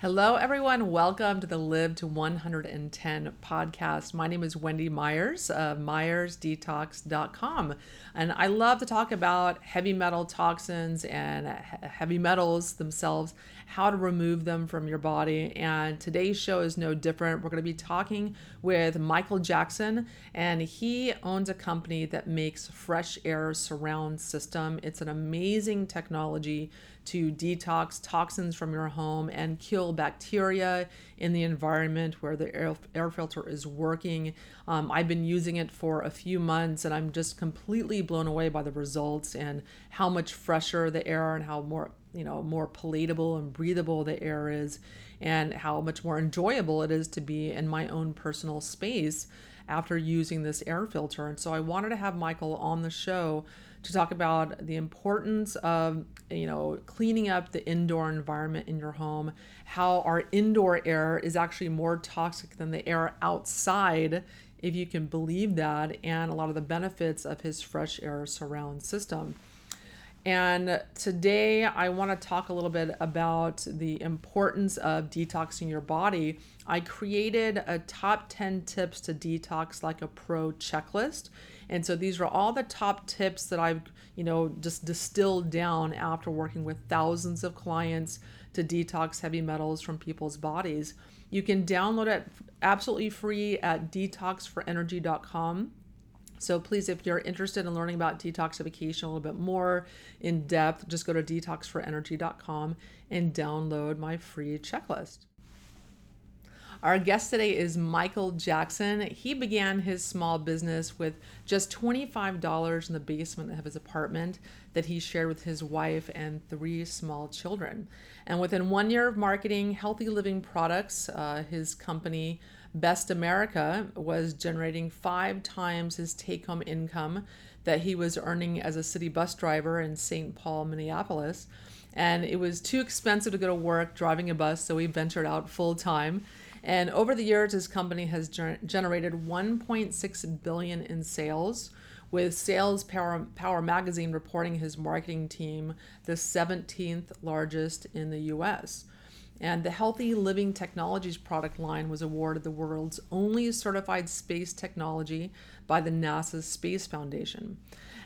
Hello, everyone. Welcome to the Live to 110 podcast. My name is Wendy Myers of MyersDetox.com. And I love to talk about heavy metal toxins and heavy metals themselves, how to remove them from your body. And today's show is no different. We're going to be talking with Michael Jackson, and he owns a company that makes fresh air surround system. It's an amazing technology to detox toxins from your home and kill bacteria in the environment where the air, air filter is working. Um, I've been using it for a few months and I'm just completely blown away by the results and how much fresher the air and how more you know more palatable and breathable the air is and how much more enjoyable it is to be in my own personal space after using this air filter and so i wanted to have michael on the show to talk about the importance of you know cleaning up the indoor environment in your home how our indoor air is actually more toxic than the air outside if you can believe that and a lot of the benefits of his fresh air surround system and today I want to talk a little bit about the importance of detoxing your body. I created a top 10 tips to detox like a pro checklist. And so these are all the top tips that I've, you know, just distilled down after working with thousands of clients to detox heavy metals from people's bodies. You can download it absolutely free at detoxforenergy.com. So please, if you're interested in learning about detoxification a little bit more in depth, just go to detoxforenergy.com and download my free checklist. Our guest today is Michael Jackson. He began his small business with just $25 in the basement of his apartment that he shared with his wife and three small children. And within one year of marketing healthy living products, uh, his company Best America was generating five times his take home income that he was earning as a city bus driver in St. Paul, Minneapolis. And it was too expensive to go to work driving a bus, so he ventured out full time and over the years, his company has ger- generated 1.6 billion in sales, with Sales Power, Power Magazine reporting his marketing team the 17th largest in the U.S. And the Healthy Living Technologies product line was awarded the world's only certified space technology by the NASA Space Foundation.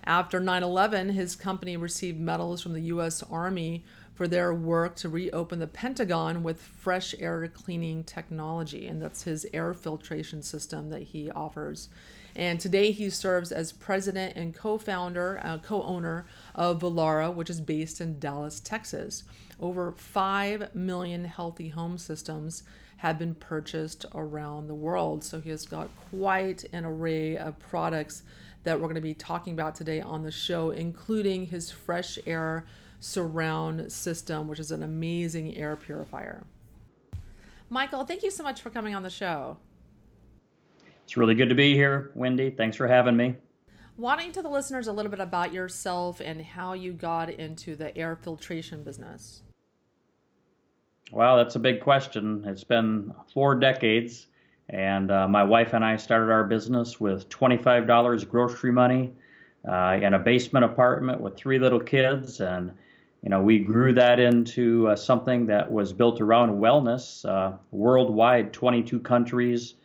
After 9 11, his company received medals from the U.S. Army for their work to reopen the Pentagon with fresh air cleaning technology. And that's his air filtration system that he offers. And today he serves as president and co founder, uh, co owner of Vollara, which is based in Dallas, Texas. Over 5 million healthy home systems have been purchased around the world. So he has got quite an array of products that we're going to be talking about today on the show, including his fresh air surround system, which is an amazing air purifier. Michael, thank you so much for coming on the show. It's really good to be here, Wendy. Thanks for having me. Wanting to the listeners a little bit about yourself and how you got into the air filtration business. Well, that's a big question. It's been four decades, and uh, my wife and I started our business with $25 grocery money uh, in a basement apartment with three little kids, and you know, we grew that into uh, something that was built around wellness, uh, worldwide, 22 countries,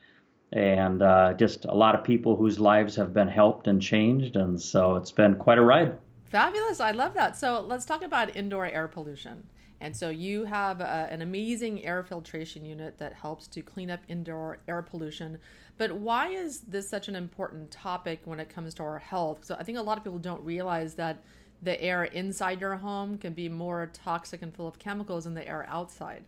and uh, just a lot of people whose lives have been helped and changed. And so it's been quite a ride. Fabulous. I love that. So let's talk about indoor air pollution. And so you have a, uh, an amazing air filtration unit that helps to clean up indoor air pollution. But why is this such an important topic when it comes to our health? So I think a lot of people don't realize that the air inside your home can be more toxic and full of chemicals than the air outside.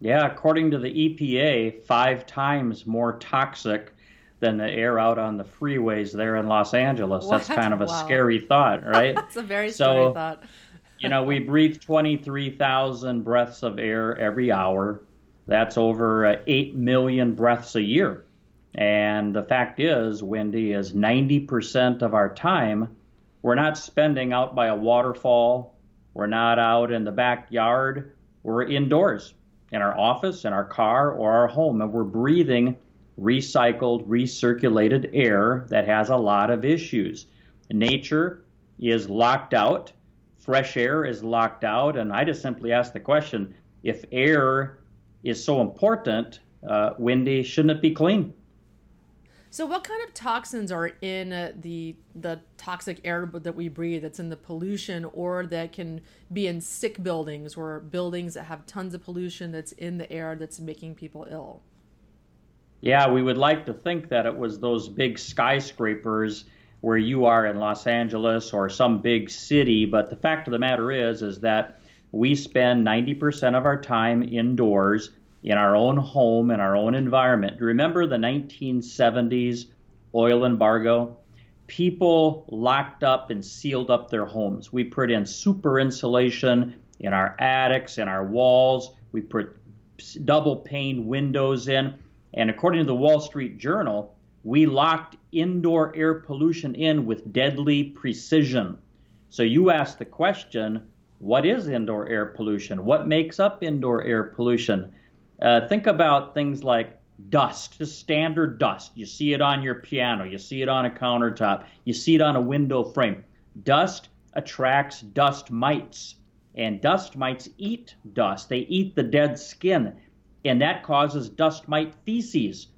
Yeah, according to the EPA, five times more toxic than the air out on the freeways there in Los Angeles. What? That's kind of a wow. scary thought, right? That's a very so, scary thought. you know, we breathe 23,000 breaths of air every hour. That's over uh, 8 million breaths a year. And the fact is, Wendy, is 90% of our time we're not spending out by a waterfall. We're not out in the backyard. We're indoors in our office, in our car, or our home, and we're breathing recycled, recirculated air that has a lot of issues. Nature is locked out, fresh air is locked out, and I just simply ask the question if air is so important, uh, shouldn't it be clean? So, what kind of toxins are in uh, the the toxic air that we breathe? That's in the pollution, or that can be in sick buildings or buildings that have tons of pollution that's in the air that's making people ill. Yeah, we would like to think that it was those big skyscrapers where you are in Los Angeles or some big city, but the fact of the matter is is that we spend 90% of our time indoors in our own home, in our own environment. Remember the 1970s oil embargo? People locked up and sealed up their homes. We put in super insulation in our attics, in our walls. We put double pane windows in. And according to the Wall Street Journal, we locked indoor air pollution in with deadly precision. So you ask the question what is indoor air pollution? What makes up indoor air pollution? Uh, think about things like dust, just standard dust. You see it on your piano, you see it on a countertop, you see it on a window frame. Dust attracts dust mites, and dust mites eat dust. They eat the dead skin, and that causes dust mite feces.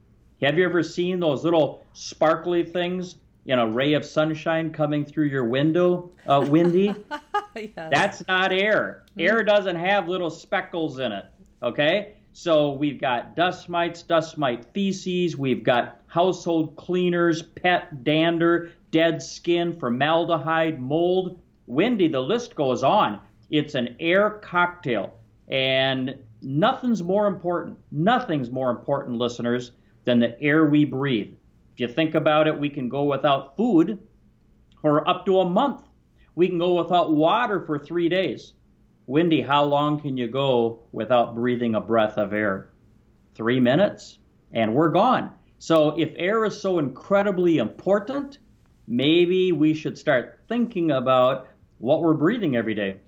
Have you ever seen those little sparkly things in a ray of sunshine coming through your window, uh, Wendy? yes. That's not air. Air doesn't have little speckles in it. Okay? So we've got dust mites, dust mite feces, we've got household cleaners, pet dander, dead skin, formaldehyde, mold. Wendy, the list goes on. It's an air cocktail. And nothing's more important, nothing's more important, listeners, than the air we breathe. If you think about it, we can go without food for up to a month. We can go without water for three days. Wendy, how long can you go without breathing a breath of air? Three minutes, and we're gone. So, if air is so incredibly important, maybe we should start thinking about what we're breathing every day.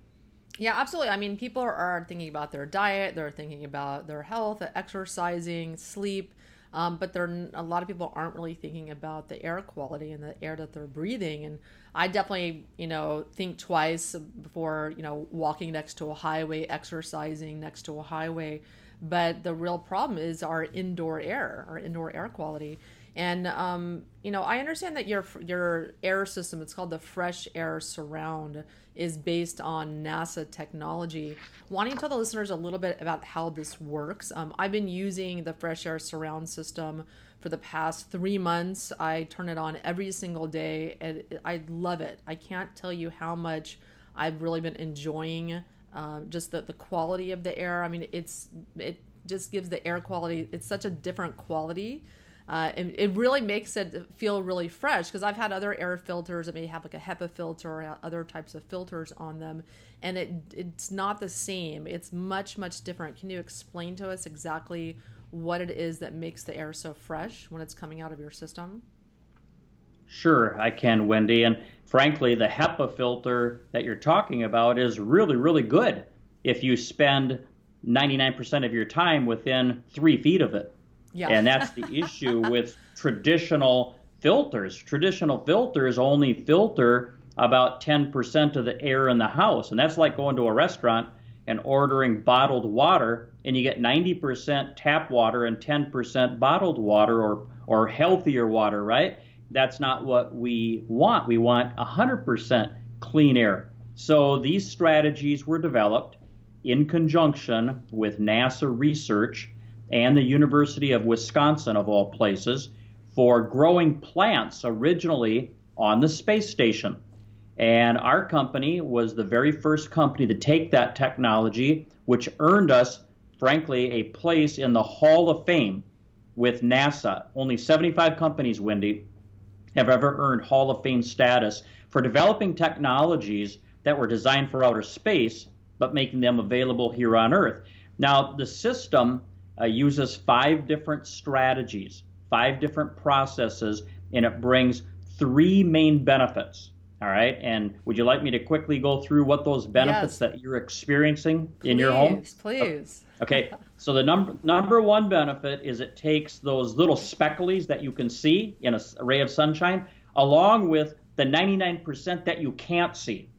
Yeah, absolutely. I mean, people are thinking about their diet, they're thinking about their health, exercising, sleep. Um, but there a lot of people aren't really thinking about the air quality and the air that they're breathing. And I definitely, you know, think twice before, you know, walking next to a highway, exercising next to a highway. But the real problem is our indoor air, our indoor air quality. And um, you know, I understand that your your air system, it's called the Fresh Air Surround, is based on NASA technology. Wanting to tell the listeners a little bit about how this works. Um, I've been using the Fresh Air Surround system for the past three months. I turn it on every single day, and I love it. I can't tell you how much I've really been enjoying uh, just the the quality of the air. I mean, it's it just gives the air quality. It's such a different quality uh, it really makes it feel really fresh because I've had other air filters that may have like a HEPA filter or other types of filters on them, and it it's not the same. It's much much different. Can you explain to us exactly what it is that makes the air so fresh when it's coming out of your system? Sure, I can, Wendy. And frankly, the HEPA filter that you're talking about is really, really good if you spend 99% of your time within three feet of it. Yeah. And that's the issue with traditional filters. Traditional filters only filter about 10% of the air in the house. And that's like going to a restaurant and ordering bottled water and you get 90% tap water and 10% bottled water or or healthier water, right? That's not what we want. We want 100% clean air. So these strategies were developed in conjunction with NASA research and the University of Wisconsin, of all places, for growing plants originally on the space station. And our company was the very first company to take that technology, which earned us, frankly, a place in the Hall of Fame with NASA. Only 75 companies, Wendy, have ever earned Hall of Fame status for developing technologies that were designed for outer space, but making them available here on Earth. Now, the system uh, uses five different strategies, five different processes, and it brings three main benefits. All right. And would you like me to quickly go through what those benefits yes. that you're experiencing please, in your home? Please. Okay. So the number number one benefit is it takes those little speckles that you can see in a ray of sunshine, along with the 99% that you can't see.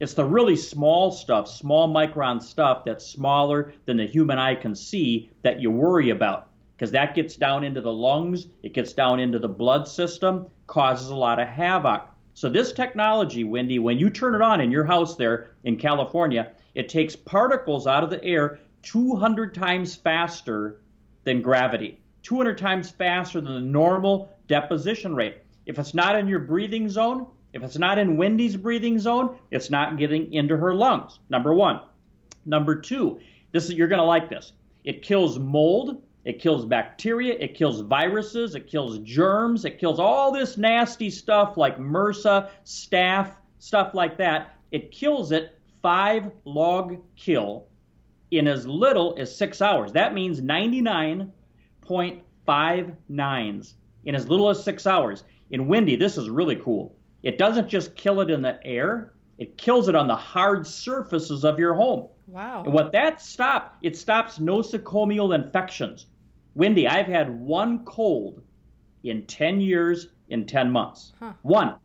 It's the really small stuff, small micron stuff that's smaller than the human eye can see that you worry about because that gets down into the lungs, it gets down into the blood system, causes a lot of havoc. So this technology, Wendy, when you turn it on in your house there in California, it takes particles out of the air 200 times faster than gravity, 200 times faster than the normal deposition rate. If it's not in your breathing zone, if it's not in Wendy's breathing zone, it's not getting into her lungs. Number one. Number two, this is you're going to like this. It kills mold, it kills bacteria, it kills viruses, it kills germs, it kills all this nasty stuff like MRSA, staph, stuff like that. It kills it five log kill in as little as six hours. That means 99.59s in as little as six hours. In Wendy, this is really cool. It doesn't just kill it in the air, it kills it on the hard surfaces of your home. Wow. And what that stops, it stops nosocomial infections. Wendy, I've had one cold in 10 years, in 10 months. Huh. One.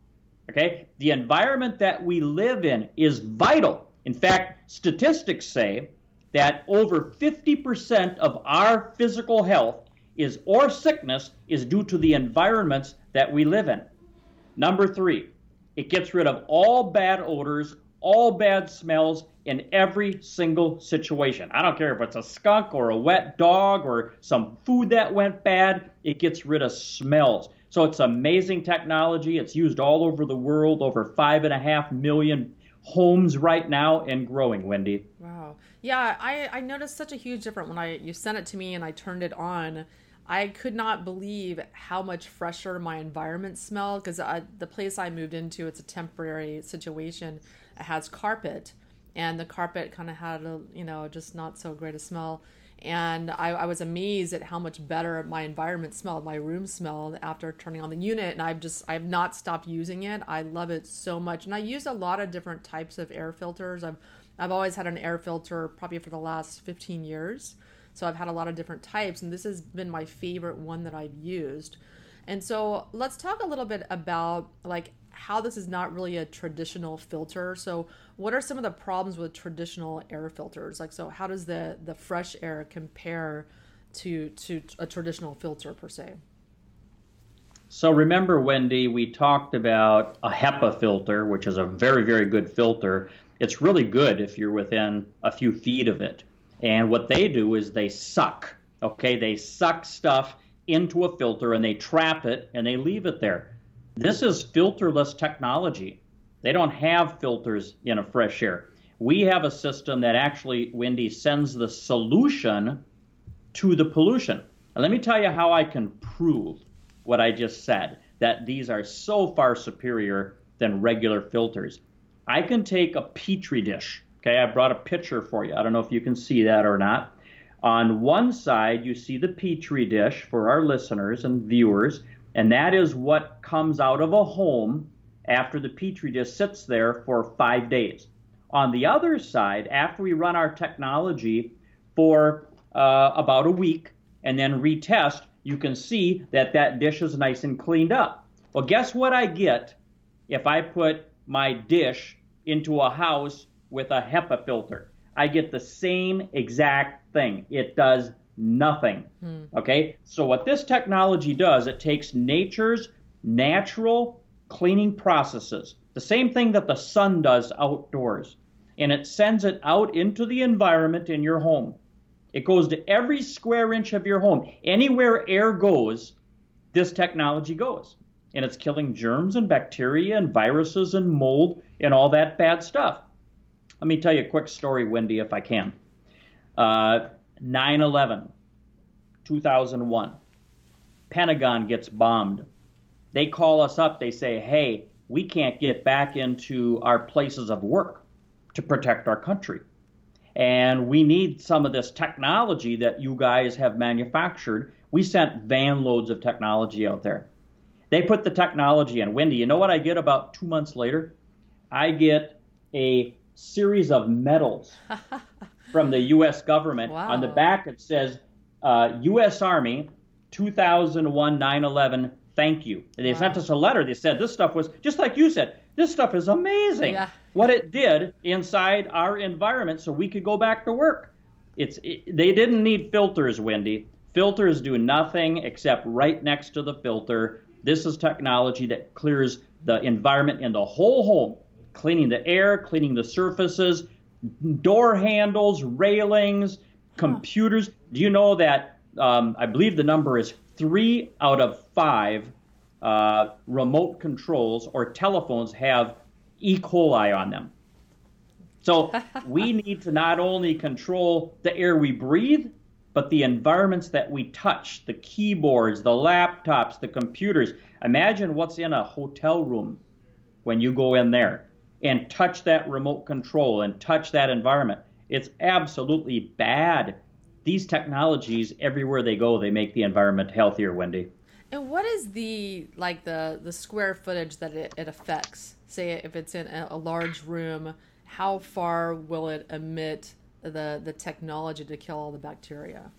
Okay? The environment that we live in is vital. In fact, statistics say that over 50% of our physical health is or sickness is due to the environments that we live in. Number 3, it gets rid of all bad odors, all bad smells in every single situation. I don't care if it's a skunk or a wet dog or some food that went bad, it gets rid of smells. So it's amazing technology. It's used all over the world, over five and a half million homes right now and growing, Wendy. Wow. Yeah, I, I noticed such a huge difference when I you sent it to me and I turned it on. I could not believe how much fresher my environment smelled because the place I moved into, it's a temporary situation. It has carpet, and the carpet kind of had a, you know, just not so great a smell. And I, I was amazed at how much better my environment smelled, my room smelled after turning on the unit. And I've just, I've not stopped using it. I love it so much. And I use a lot of different types of air filters. I've, I've always had an air filter probably for the last 15 years so I've had a lot of different types, and this has been my favorite one that I've used. And so let's talk a little bit about like how this is not really a traditional filter. So what are some of the problems with traditional air filters? Like so how does the the fresh air compare to to a traditional filter per se? So remember, Wendy, we talked about a HEPA filter, which is a very, very good filter. It's really good if you're within a few feet of it. And what they do is they suck, okay? They suck stuff into a filter and they trap it and they leave it there. This is filterless technology. They don't have filters in a fresh air. We have a system that actually, Wendy, sends the solution to the pollution. And let me tell you how I can prove what I just said that these are so far superior than regular filters. I can take a petri dish Okay, I brought a picture for you. I don't know if you can see that or not. On one side, you see the petri dish for our listeners and viewers, and that is what comes out of a home after the petri dish sits there for five days. On the other side, after we run our technology for uh, about a week and then retest, you can see that that dish is nice and cleaned up. Well, guess what I get if I put my dish into a house with a HEPA filter. I get the same exact thing. It does nothing. Hmm. Okay? So, what this technology does, it takes nature's natural cleaning processes, the same thing that the sun does outdoors, and it sends it out into the environment in your home. It goes to every square inch of your home. Anywhere air goes, this technology goes. And it's killing germs and bacteria and viruses and mold and all that bad stuff. Let me tell you a quick story, Wendy, if I can. Uh, 9 11, 2001. Pentagon gets bombed. They call us up. They say, hey, we can't get back into our places of work to protect our country. And we need some of this technology that you guys have manufactured. We sent van loads of technology out there. They put the technology in. Wendy, you know what I get about two months later? I get a series of medals from the U.S. government. Wow. On the back, it says uh, U.S. Army 2001 9 11, thank you. And they wow. sent us a letter. They said this stuff was, just like you said, this stuff is amazing. Yeah. What it did inside our environment so we could go back to work. It's it, they didn't need filters, Wendy. Filters do nothing except right next to the filter. This is technology that clears the environment in the whole home, cleaning the air, cleaning the surfaces, door handles, railings, computers. Do you know that? Um, I believe the number is three out of five uh, remote controls or telephones have E. coli on them. So we need to not only control the air we breathe, but the environments that we touch the keyboards, the laptops, the computers. Imagine what's in a hotel room when you go in there and touch that remote control and touch that environment. It's absolutely bad. These technologies, everywhere they go, they make the environment healthier, Wendy. And what is the like the the square footage that it, it affects? Say if it's in a, a large room, how far will it emit the the technology to kill all the bacteria?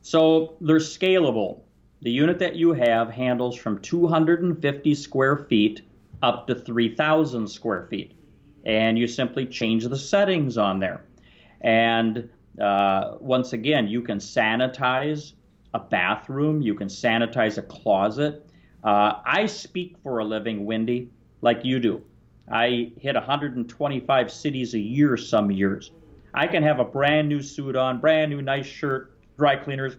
So they're scalable. The unit that you have handles from 250 square feet up to 3,000 square feet. And you simply change the settings on there. And uh, once again, you can sanitize a bathroom, you can sanitize a closet. Uh, I speak for a living, Wendy, like you do. I hit 125 cities a year some years. I can have a brand new suit on, brand new nice shirt, dry cleaners.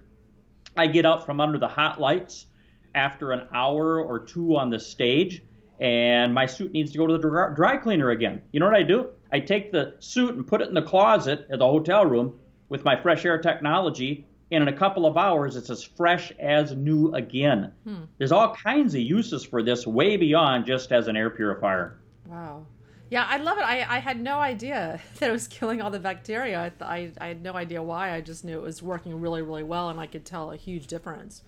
I get out from under the hot lights after an hour or two on the stage, and my suit needs to go to the dry cleaner again. You know what I do? I take the suit and put it in the closet at the hotel room with my fresh air technology, and in a couple of hours, it's as fresh as new again. Hmm. There's all kinds of uses for this, way beyond just as an air purifier. Wow. Yeah, I love it. I, I had no idea that it was killing all the bacteria. I, I, I had no idea why. I just knew it was working really, really well, and I could tell a huge difference.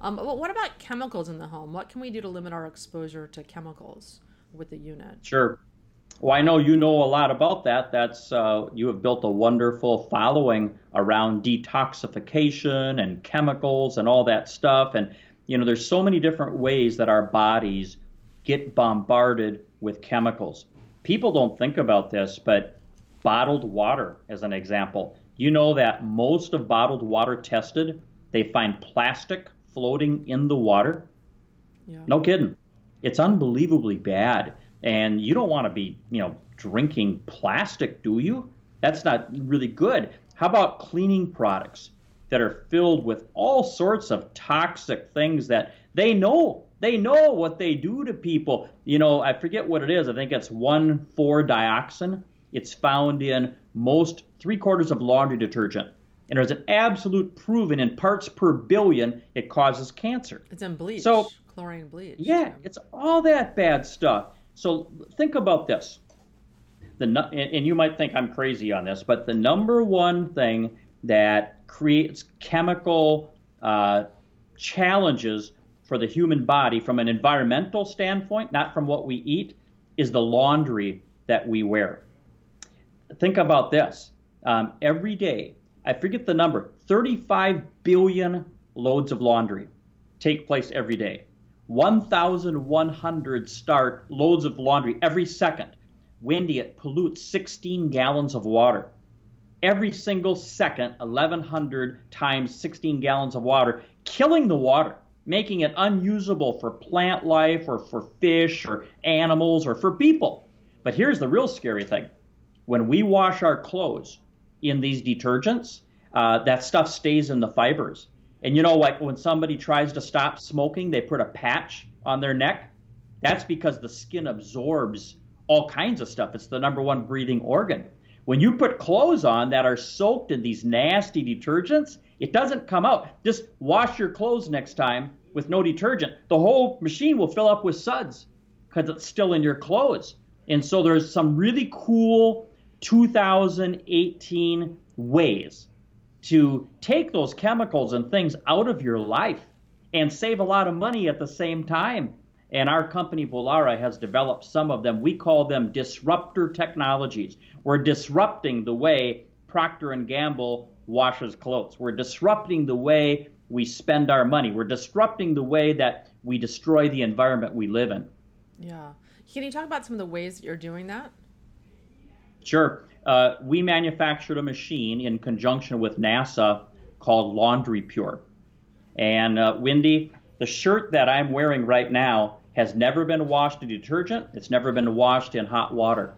Um, but what about chemicals in the home? What can we do to limit our exposure to chemicals with the unit? Sure. Well, I know you know a lot about that. That's uh, you have built a wonderful following around detoxification and chemicals and all that stuff. And you know, there's so many different ways that our bodies get bombarded with chemicals. People don't think about this, but bottled water, as an example, you know that most of bottled water tested, they find plastic floating in the water. Yeah. No kidding. It's unbelievably bad. And you don't want to be, you know, drinking plastic, do you? That's not really good. How about cleaning products that are filled with all sorts of toxic things that they know they know what they do to people. You know, I forget what it is. I think it's 1,4-dioxin. It's found in most three quarters of laundry detergent. And there's an absolute proven in parts per billion it causes cancer. It's in bleach. So chlorine bleach. Yeah, it's all that bad stuff. So think about this. The and you might think I'm crazy on this, but the number one thing that creates chemical uh, challenges for the human body from an environmental standpoint, not from what we eat, is the laundry that we wear. Think about this. Um, every day, I forget the number, 35 billion loads of laundry take place every day. 1,100 start loads of laundry every second. Wendy, it pollutes 16 gallons of water. Every single second, 1,100 times 16 gallons of water, killing the water making it unusable for plant life or for fish or animals or for people. But here's the real scary thing when we wash our clothes in these detergents, uh, that stuff stays in the fibers. And you know, like when somebody tries to stop smoking, they put a patch on their neck. That's because the skin absorbs all kinds of stuff. It's the number one breathing organ. When you put clothes on that are soaked in these nasty detergents, it doesn't come out. Just wash your clothes next time with no detergent. The whole machine will fill up with suds because it's still in your clothes. And so there's some really cool 2018 ways to take those chemicals and things out of your life and save a lot of money at the same time. And our company Vollara has developed some of them. We call them disruptor technologies. We're disrupting the way Procter and Gamble washes clothes. We're disrupting the way we spend our money. We're disrupting the way that we destroy the environment we live in. Yeah. Can you talk about some of the ways that you're doing that? Sure. Uh, we manufactured a machine in conjunction with NASA called Laundry Pure. And uh, Wendy, the shirt that I'm wearing right now has never been washed in detergent. It's never been washed in hot water.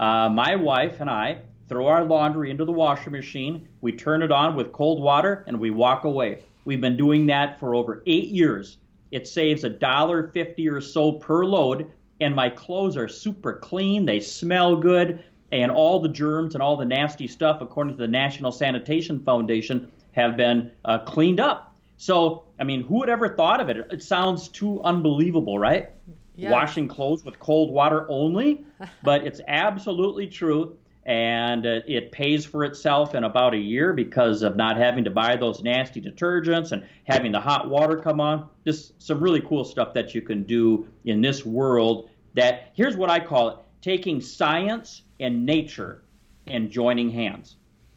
Uh, my wife and I throw our laundry into the washing machine. We turn it on with cold water and we walk away. We've been doing that for over eight years. It saves a dollar fifty or so per load, and my clothes are super clean. They smell good, and all the germs and all the nasty stuff, according to the National Sanitation Foundation, have been uh, cleaned up. So, I mean, who would ever thought of it? It sounds too unbelievable, right? Yes. Washing clothes with cold water only, but it's absolutely true and uh, it pays for itself in about a year because of not having to buy those nasty detergents and having the hot water come on. Just some really cool stuff that you can do in this world. That here's what I call it: taking science and nature and joining hands.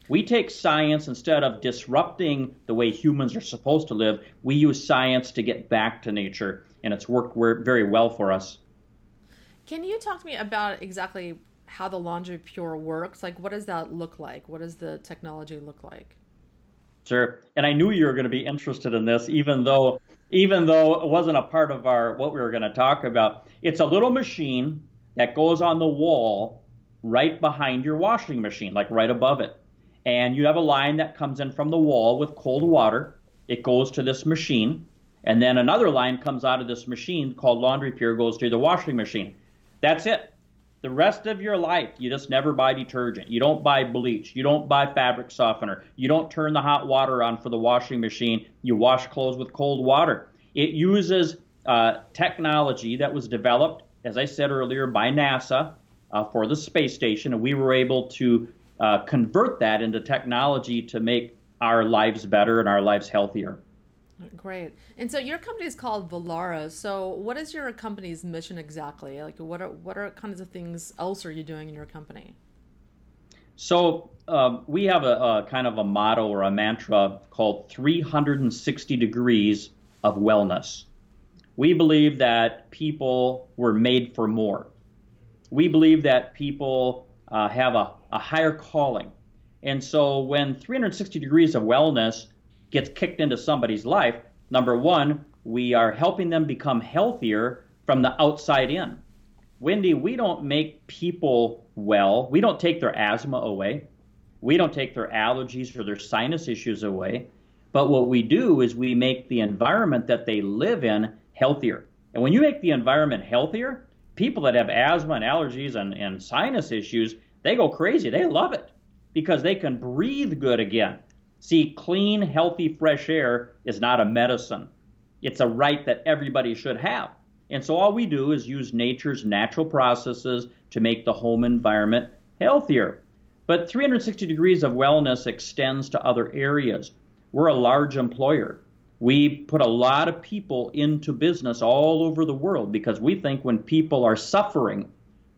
We take science instead of disrupting the way humans are supposed to live. We use science to get back to nature, and it's worked very well for us. Can you talk to me about exactly how the Laundry Pure works? Like, what does that look like? What does the technology look like? Sure. And I knew you were going to be interested in this, even though even though it wasn't a part of our what we were going to talk about. It's a little machine that goes on the wall right behind your washing machine, like right above it. And you have a line that comes in from the wall with cold water. It goes to this machine. And then another line comes out of this machine called Laundry Pure, goes to the washing machine. That's it the rest of your life, you just never buy detergent. You don't buy bleach. You don't buy fabric softener. You don't turn the hot water on for the washing machine. You wash clothes with cold water. It uses uh, technology that was developed, as I said earlier, by NASA uh, for the space station, and we were able to uh, convert that into technology to make our lives better and our lives healthier. Great. And so your company is called Vollara. So what is your company's mission exactly? Like what are what are kinds of things else are you doing in your company? So uh, we have a, a, kind of a motto or a mantra called 360 degrees of wellness. We believe that people were made for more. We believe that people uh, have a, a higher calling. And so when 360 degrees of wellness gets kicked into somebody's life, number one, we are helping them become healthier from the outside in. Wendy, we don't make people well. We don't take their asthma away. We don't take their allergies or their sinus issues away. But what we do is we make the environment that they live in healthier. And when you make the environment healthier, people that have asthma and allergies and, and sinus issues, they go crazy. They love it because they can breathe good again. See, clean, healthy, fresh air is not a medicine. It's a right that everybody should have. And so all we do is use nature's natural processes to make the home environment healthier. But 360 degrees of wellness extends to other areas. We're a large employer. We put a lot of people into business all over the world because we think when people are suffering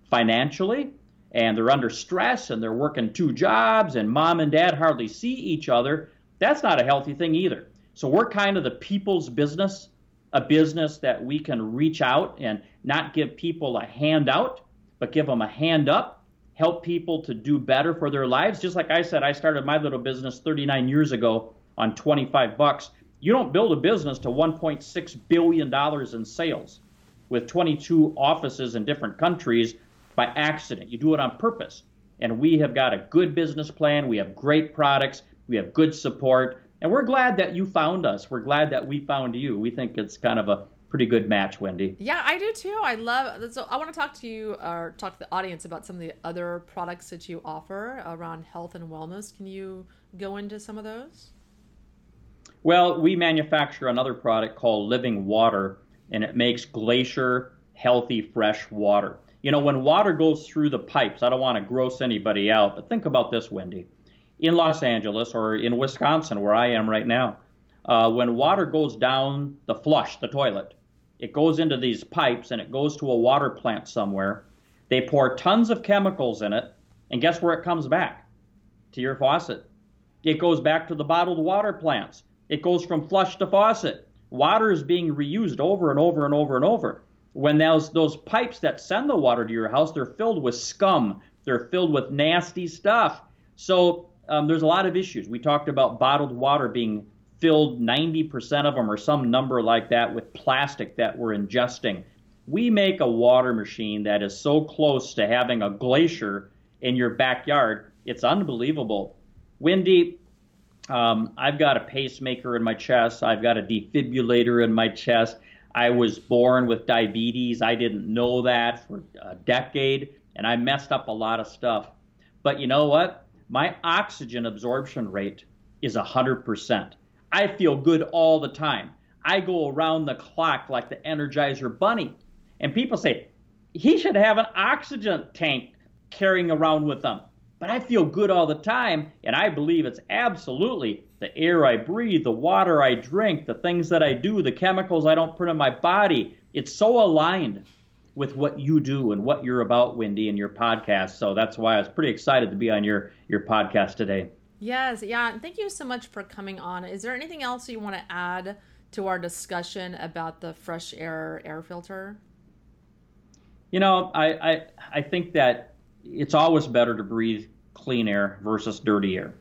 financially, and they're under stress and they're working two jobs and mom and dad hardly see each other, that's not a healthy thing either. So we're kind of the people's business, a business that we can reach out and not give people a handout, but give them a hand up, help people to do better for their lives. Just like I said, I started my little business 39 years ago on 25 bucks. You don't build a business to 1.6 billion dollars in sales with 22 offices in different countries by accident. You do it on purpose. And we have got a good business plan. We have great products. We have good support. And we're glad that you found us. We're glad that we found you. We think it's kind of a pretty good match, Wendy. Yeah, I do too. I love so I want to talk to you or talk to the audience about some of the other products that you offer around health and wellness. Can you go into some of those? Well, we manufacture another product called Living Water, and it makes glacier healthy fresh water. You know, when water goes through the pipes, I don't want to gross anybody out, but think about this, Wendy. In Los Angeles or in Wisconsin, where I am right now, uh, when water goes down the flush, the toilet, it goes into these pipes and it goes to a water plant somewhere. They pour tons of chemicals in it, and guess where it comes back? To your faucet. It goes back to the bottled water plants. It goes from flush to faucet. Water is being reused over and over and over and over. when those those pipes that send the water to your house, they're filled with scum. They're filled with nasty stuff. So um, there's a lot of issues. We talked about bottled water being filled 90% of them or some number like that with plastic that we're ingesting. We make a water machine that is so close to having a glacier in your backyard. It's unbelievable. Wendy, um, I've got a pacemaker in my chest. I've got a defibrillator in my chest. I was born with diabetes. I didn't know that for a decade, and I messed up a lot of stuff. But you know what? My oxygen absorption rate is 100%. I feel good all the time. I go around the clock like the Energizer Bunny. And people say, he should have an oxygen tank carrying around with him. But I feel good all the time, and I believe it's absolutely the air I breathe, the water I drink, the things that I do, the chemicals I don't put in my body. It's so aligned with what you do and what you're about, Wendy, and your podcast. So that's why I was pretty excited to be on your your podcast today. Yes, yeah. Thank you so much for coming on. Is there anything else you want to add to our discussion about the fresh air air filter? You know, I I, I think that it's always better to breathe clean air versus dirty air.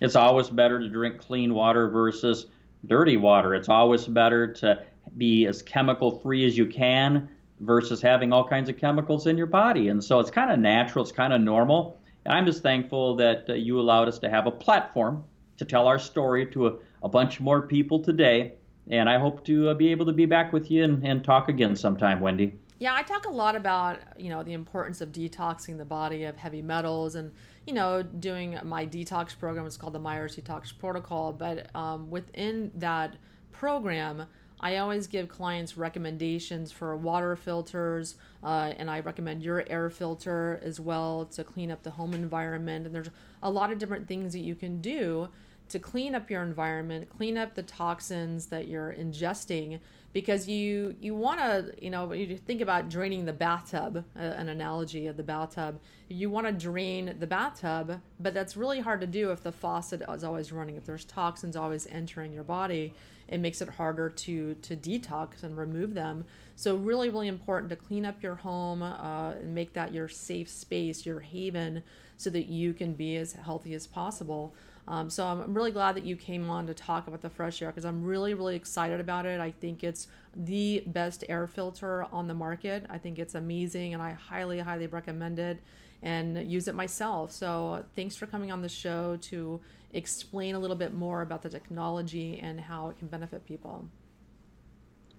It's always better to drink clean water versus dirty water. It's always better to be as chemical free as you can versus having all kinds of chemicals in your body. And so it's kind of natural, it's kind of normal. And I'm just thankful that uh, you allowed us to have a platform to tell our story to a, a bunch more people today. And I hope to uh, be able to be back with you and, and talk again sometime, Wendy. Yeah, I talk a lot about, you know, the importance of detoxing the body of heavy metals and you know, doing my detox program. It's called the Myers Detox Protocol. But um, within that program, I always give clients recommendations for water filters, uh, and I recommend your air filter as well to clean up the home environment. And there's a lot of different things that you can do to clean up your environment, clean up the toxins that you're ingesting because you you want to you know you think about draining the bathtub uh, an analogy of the bathtub. You want to drain the bathtub but that's really hard to do if the faucet is always running. If there's toxins always entering your body it makes it harder to to detox and remove them. So really really important to clean up your home uh, and make that your safe space your haven so that you can be as healthy as possible um, so I'm really glad that you came on to talk about the fresh air because I'm really, really excited about it. I think it's the best air filter on the market. I think it's amazing and I highly, highly recommend it and use it myself. So thanks for coming on the show to explain a little bit more about the technology and how it can benefit people.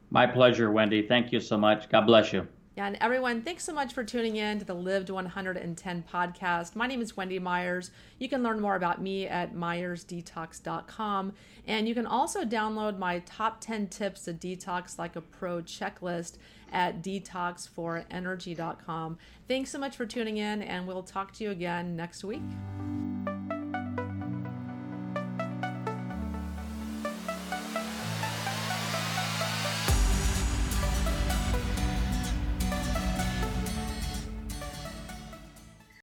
My pleasure, Wendy. Thank you so much. God bless you. Yeah, and everyone, thanks so much for tuning in to the Live to 110 podcast. My name is Wendy Myers. You can learn more about me at myersdetox.com. And you can also download my top 10 tips to detox like a pro checklist at detoxforenergy.com. Thanks so much for tuning in, and we'll talk to you again next week.